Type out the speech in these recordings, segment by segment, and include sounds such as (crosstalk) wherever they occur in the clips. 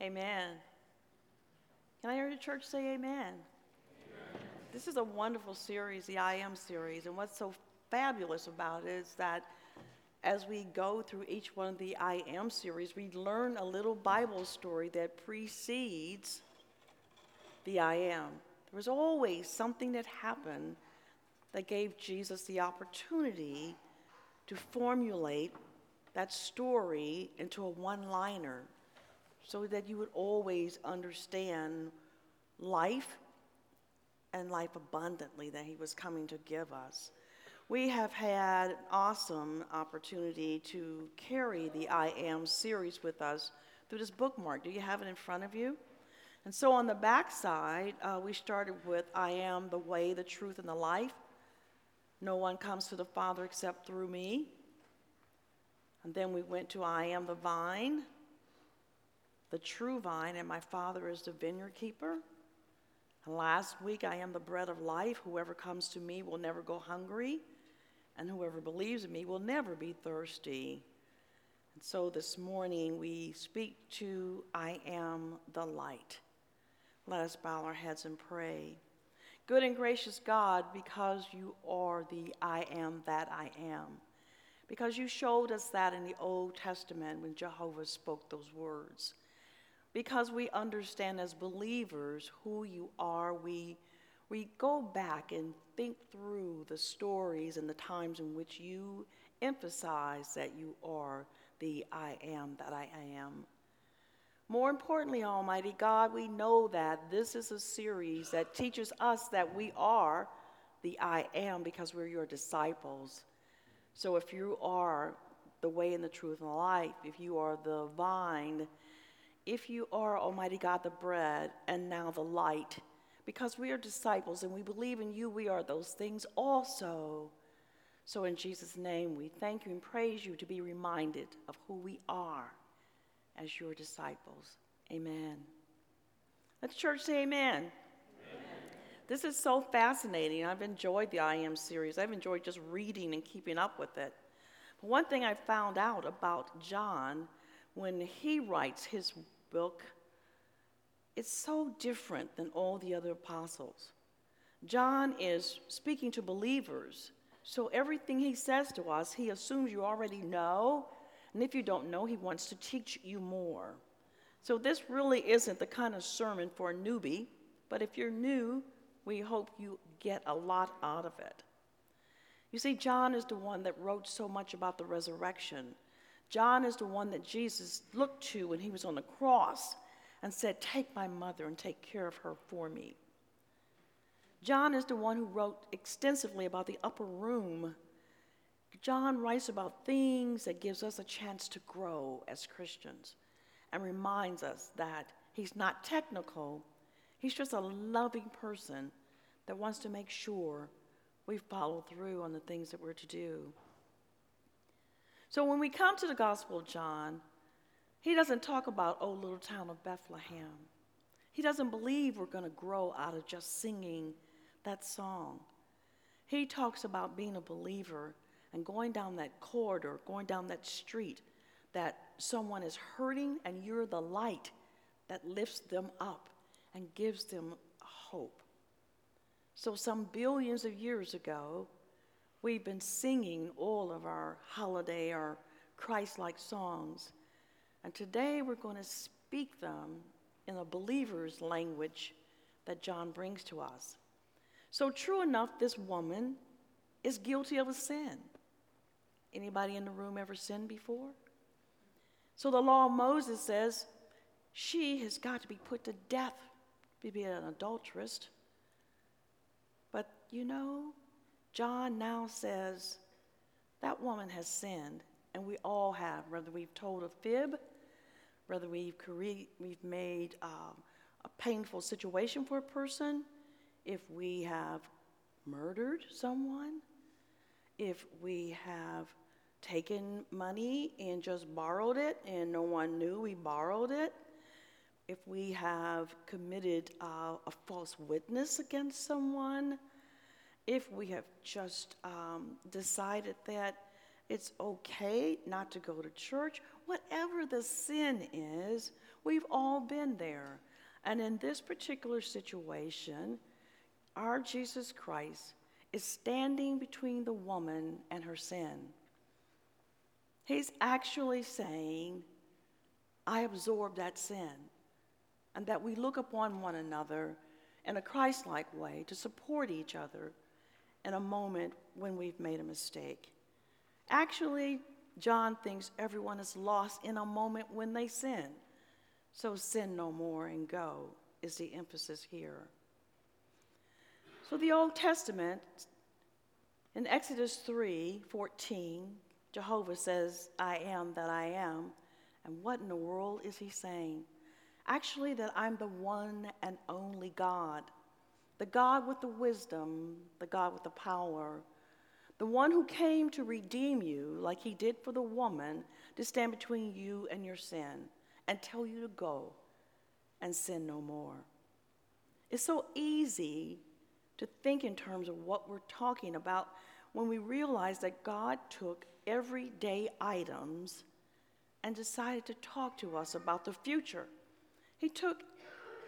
Amen. Can I hear the church say amen? amen? This is a wonderful series, the I Am series. And what's so fabulous about it is that as we go through each one of the I Am series, we learn a little Bible story that precedes the I Am. There was always something that happened that gave Jesus the opportunity to formulate that story into a one liner so that you would always understand life and life abundantly that he was coming to give us. We have had an awesome opportunity to carry the I Am series with us through this bookmark. Do you have it in front of you? And so on the back side, uh, we started with I am the way, the truth, and the life. No one comes to the Father except through me. And then we went to I am the vine the true vine, and my Father is the vineyard keeper. And last week, I am the bread of life. Whoever comes to me will never go hungry, and whoever believes in me will never be thirsty. And so this morning, we speak to I am the light. Let us bow our heads and pray. Good and gracious God, because you are the I am that I am, because you showed us that in the Old Testament when Jehovah spoke those words because we understand as believers who you are, we, we go back and think through the stories and the times in which you emphasize that you are the I am that I am. More importantly, Almighty God, we know that this is a series that teaches us that we are the I am because we're your disciples. So if you are the way and the truth and the life, if you are the vine, if you are, Almighty God, the bread and now the light, because we are disciples and we believe in you, we are those things also. So, in Jesus' name, we thank you and praise you to be reminded of who we are as your disciples. Amen. Let the church say amen. amen. This is so fascinating. I've enjoyed the I Am series. I've enjoyed just reading and keeping up with it. But one thing I found out about John when he writes his book, it's so different than all the other apostles. John is speaking to believers, so everything he says to us, he assumes you already know, and if you don't know, he wants to teach you more. So this really isn't the kind of sermon for a newbie, but if you're new, we hope you get a lot out of it. You see, John is the one that wrote so much about the resurrection John is the one that Jesus looked to when he was on the cross and said, Take my mother and take care of her for me. John is the one who wrote extensively about the upper room. John writes about things that gives us a chance to grow as Christians and reminds us that he's not technical, he's just a loving person that wants to make sure we follow through on the things that we're to do. So when we come to the Gospel of John, he doesn't talk about, oh, little town of Bethlehem. He doesn't believe we're going to grow out of just singing that song. He talks about being a believer and going down that corridor, going down that street, that someone is hurting and you're the light that lifts them up and gives them hope. So, some billions of years ago, We've been singing all of our holiday or Christ like songs. And today we're going to speak them in a believer's language that John brings to us. So true enough, this woman is guilty of a sin. Anybody in the room ever sinned before? So the law of Moses says she has got to be put to death to be an adulteress. But you know, John now says that woman has sinned, and we all have, whether we've told a fib, whether we've, we've made um, a painful situation for a person, if we have murdered someone, if we have taken money and just borrowed it and no one knew we borrowed it, if we have committed uh, a false witness against someone, if we have just um, decided that it's okay not to go to church, whatever the sin is, we've all been there. And in this particular situation, our Jesus Christ is standing between the woman and her sin. He's actually saying, I absorb that sin, and that we look upon one another in a Christ like way to support each other in a moment when we've made a mistake. Actually, John thinks everyone is lost in a moment when they sin. So sin no more and go is the emphasis here. So the Old Testament, in Exodus 3 14, Jehovah says, I am that I am. And what in the world is he saying? Actually, that I'm the one and only God, the God with the wisdom, the God with the power, the one who came to redeem you, like he did for the woman, to stand between you and your sin and tell you to go and sin no more. It's so easy to think in terms of what we're talking about when we realize that God took everyday items and decided to talk to us about the future. He took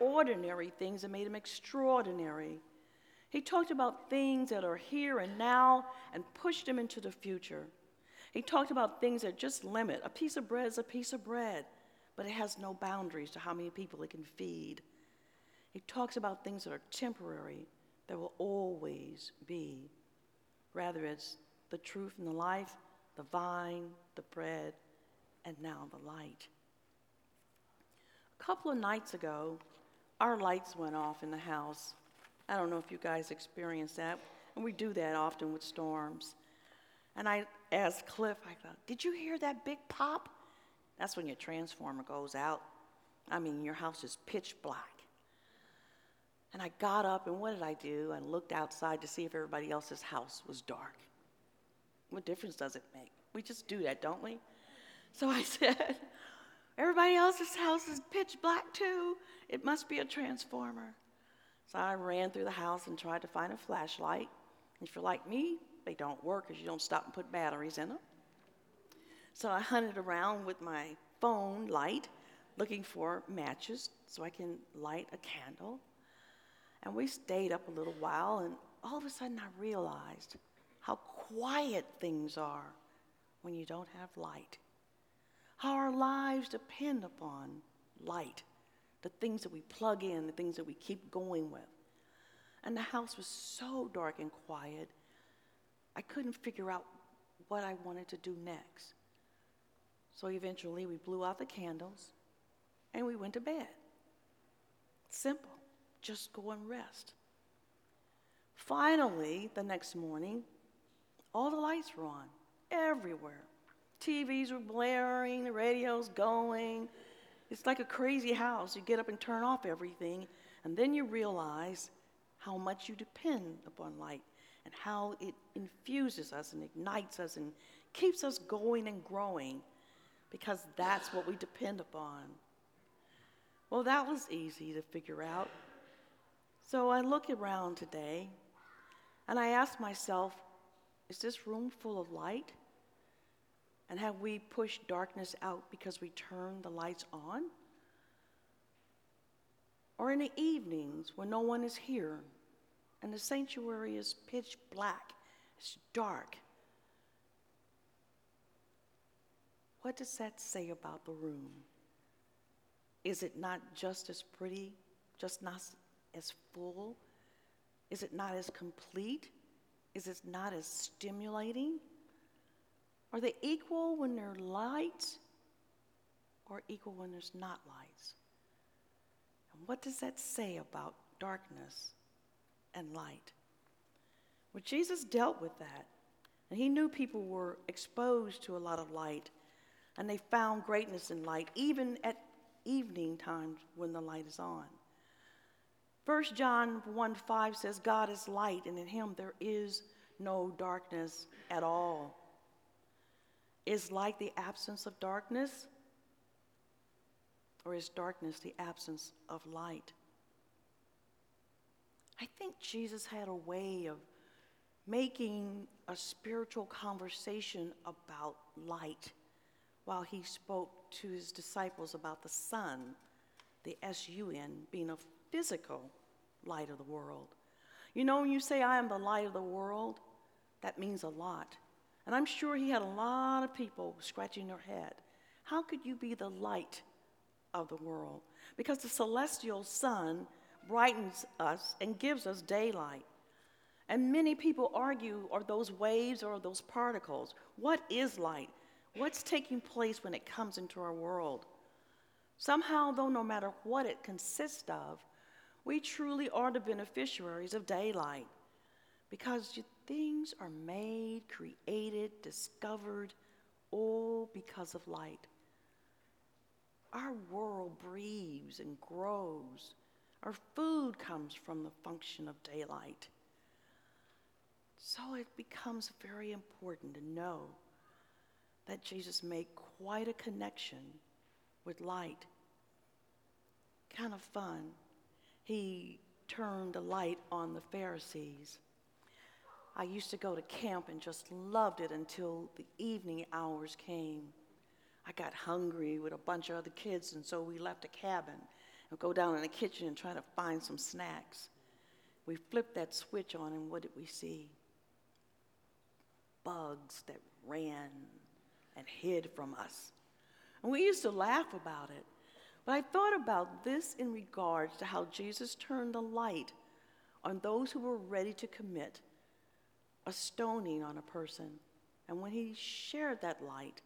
ordinary things and made them extraordinary. He talked about things that are here and now and pushed them into the future. He talked about things that just limit. A piece of bread is a piece of bread, but it has no boundaries to how many people it can feed. He talks about things that are temporary, that will always be. Rather, it's the truth and the life, the vine, the bread, and now the light. A couple of nights ago, our lights went off in the house. I don't know if you guys experienced that, and we do that often with storms. And I asked Cliff, I thought, did you hear that big pop? That's when your transformer goes out. I mean, your house is pitch black. And I got up, and what did I do? I looked outside to see if everybody else's house was dark. What difference does it make? We just do that, don't we? So I (laughs) said, Everybody else's house is pitch black too. It must be a transformer. So I ran through the house and tried to find a flashlight. If you're like me, they don't work because you don't stop and put batteries in them. So I hunted around with my phone light looking for matches so I can light a candle. And we stayed up a little while, and all of a sudden I realized how quiet things are when you don't have light. How our lives depend upon light, the things that we plug in, the things that we keep going with. And the house was so dark and quiet, I couldn't figure out what I wanted to do next. So eventually we blew out the candles and we went to bed. Simple. Just go and rest. Finally, the next morning, all the lights were on everywhere. TVs were blaring, the radio's going. It's like a crazy house. You get up and turn off everything, and then you realize how much you depend upon light and how it infuses us and ignites us and keeps us going and growing because that's what we depend upon. Well, that was easy to figure out. So I look around today and I ask myself, is this room full of light? And have we pushed darkness out because we turned the lights on? Or in the evenings when no one is here and the sanctuary is pitch black, it's dark. What does that say about the room? Is it not just as pretty, just not as full? Is it not as complete? Is it not as stimulating? Are they equal when they're light or equal when there's not lights? And what does that say about darkness and light? Well, Jesus dealt with that. And he knew people were exposed to a lot of light, and they found greatness in light, even at evening times when the light is on. 1 John 1 5 says, God is light, and in him there is no darkness at all. Is like the absence of darkness? Or is darkness the absence of light? I think Jesus had a way of making a spiritual conversation about light while he spoke to his disciples about the sun, the S U N, being a physical light of the world. You know, when you say, I am the light of the world, that means a lot. And I'm sure he had a lot of people scratching their head. How could you be the light of the world? Because the celestial sun brightens us and gives us daylight. And many people argue are those waves or those particles? What is light? What's taking place when it comes into our world? Somehow, though, no matter what it consists of, we truly are the beneficiaries of daylight because things are made, created, discovered, all because of light. Our world breathes and grows. Our food comes from the function of daylight. So it becomes very important to know that Jesus made quite a connection with light. Kind of fun. He turned the light on the Pharisees. I used to go to camp and just loved it until the evening hours came. I got hungry with a bunch of other kids, and so we left the cabin and go down in the kitchen and try to find some snacks. We flipped that switch on, and what did we see? Bugs that ran and hid from us. And we used to laugh about it. But I thought about this in regards to how Jesus turned the light on those who were ready to commit a stoning on a person. And when he shared that light,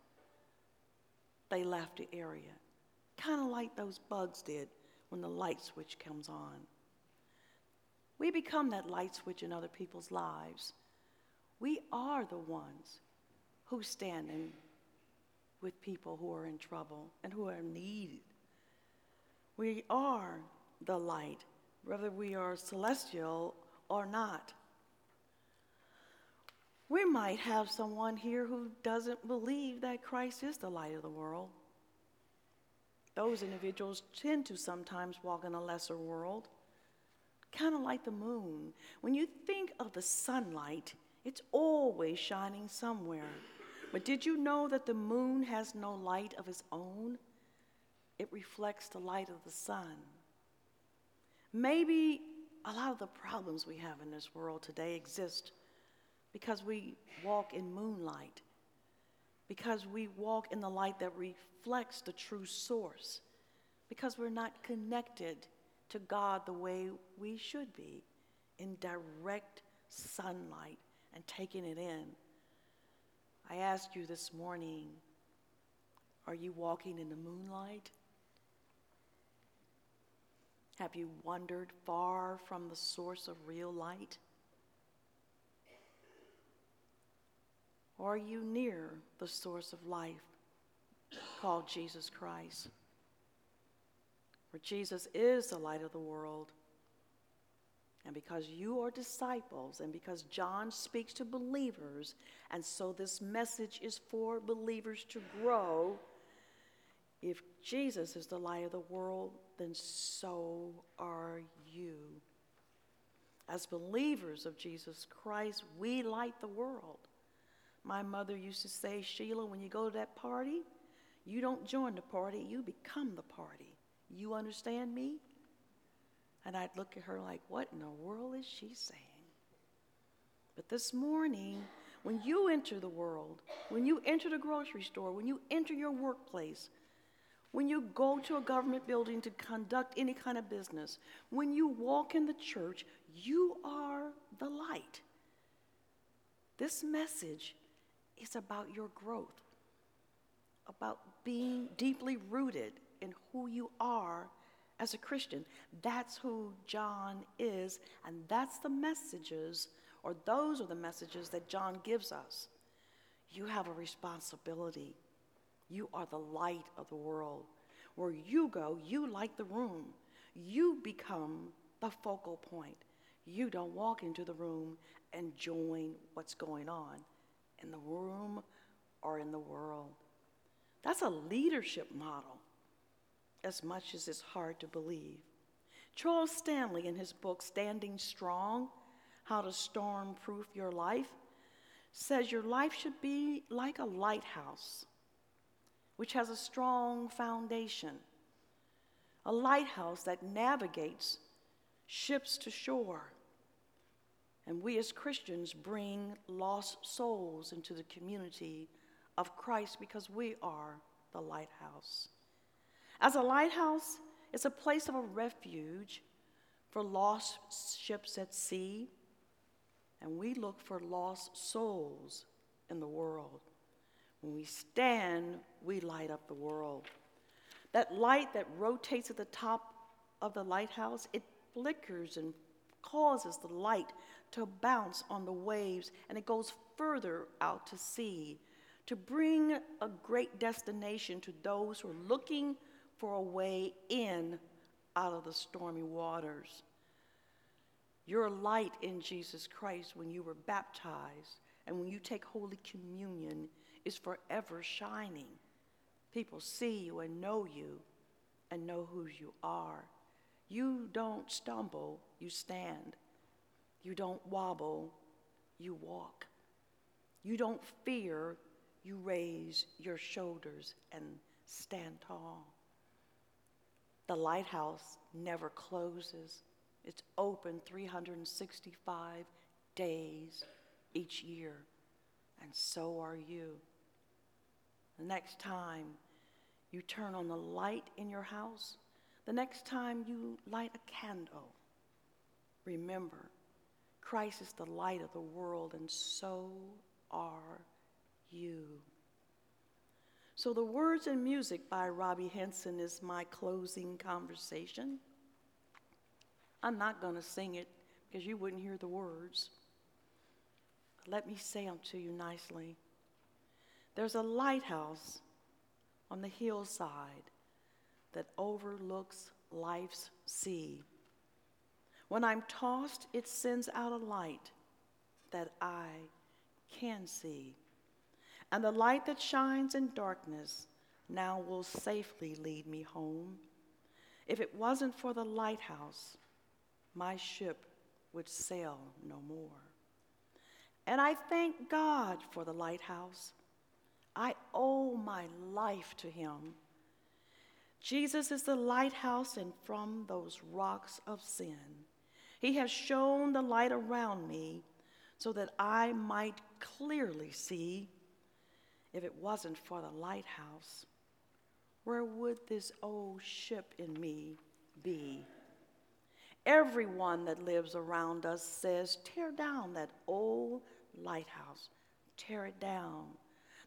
they left the area. Kind of like those bugs did when the light switch comes on. We become that light switch in other people's lives. We are the ones who stand in with people who are in trouble and who are needed. We are the light, whether we are celestial or not. We might have someone here who doesn't believe that Christ is the light of the world. Those individuals tend to sometimes walk in a lesser world, kind of like the moon. When you think of the sunlight, it's always shining somewhere. But did you know that the moon has no light of its own? It reflects the light of the sun. Maybe a lot of the problems we have in this world today exist because we walk in moonlight, because we walk in the light that reflects the true source, because we're not connected to God the way we should be in direct sunlight and taking it in. I ask you this morning are you walking in the moonlight? Have you wandered far from the source of real light? Are you near the source of life called Jesus Christ? For Jesus is the light of the world. And because you are disciples, and because John speaks to believers, and so this message is for believers to grow, if Jesus is the light of the world, then so are you. As believers of Jesus Christ, we light the world. My mother used to say, Sheila, when you go to that party, you don't join the party, you become the party. You understand me? And I'd look at her like, what in the world is she saying? But this morning, when you enter the world, when you enter the grocery store, when you enter your workplace, when you go to a government building to conduct any kind of business, when you walk in the church, you are the light. This message is about your growth, about being deeply rooted in who you are as a Christian. That's who John is, and that's the messages, or those are the messages that John gives us. You have a responsibility. You are the light of the world. Where you go, you light the room. You become the focal point. You don't walk into the room and join what's going on in the room or in the world. That's a leadership model, as much as it's hard to believe. Charles Stanley, in his book Standing Strong How to Storm Proof Your Life, says your life should be like a lighthouse. which has a strong foundation, a lighthouse that navigates ships to shore. And we as Christians bring lost souls into the community of Christ because we are the lighthouse. As a lighthouse, it's a place of a refuge for lost ships at sea, and we look for lost souls in the world. When we stand, we light up the world. That light that rotates at the top of the lighthouse, it flickers and causes the light to bounce on the waves, and it goes further out to sea to bring a great destination to those who are looking for a way in out of the stormy waters. Your light in Jesus Christ when you were baptized and when you take Holy Communion is forever shining. People see you and know you and know who you are. You don't stumble, you stand. You don't wobble, you walk. You don't fear, you raise your shoulders and stand tall. The lighthouse never closes. It's open 365 days each year, and so are you. The next time you turn on the light in your house, the next time you light a candle, remember Christ is the light of the world, and so are you. So, the words and music by Ronny Hinson is my closing conversation. I'm not going to sing it because you wouldn't hear the words. Let me say unto you nicely there's a lighthouse on the hillside that overlooks life's sea. When I'm tossed, it sends out a light that I can see. And the light that shines in darkness now will safely lead me home. If it wasn't for the lighthouse, my ship would sail no more. And I thank God for the lighthouse. I owe my life to him. Jesus is the lighthouse, and from those rocks of sin, he has shown the light around me so that I might clearly see if it wasn't for the lighthouse, where would this old ship in me be? Everyone that lives around us says, Tear down that old lighthouse, tear it down.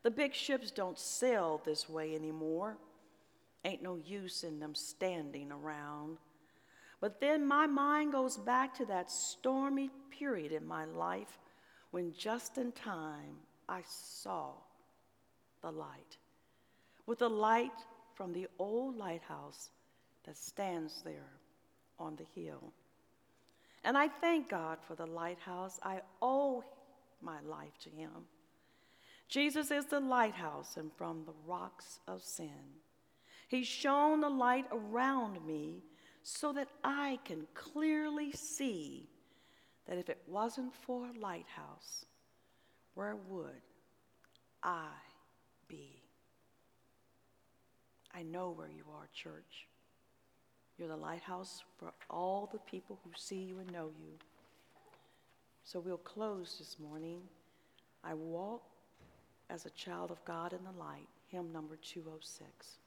The big ships don't sail this way anymore. Ain't no use in them standing around. But then my mind goes back to that stormy period in my life when just in time I saw the light. With the light from the old lighthouse that stands there on the hill. And I thank God for the lighthouse. I owe my life to him. Jesus is the lighthouse, and from the rocks of sin, He's shown the light around me so that I can clearly see that if it wasn't for a lighthouse, where would I be. I know where you are, church. You're the lighthouse for all the people who see you and know you. So we'll close this morning. I walk as a child of God in the light, hymn number 206.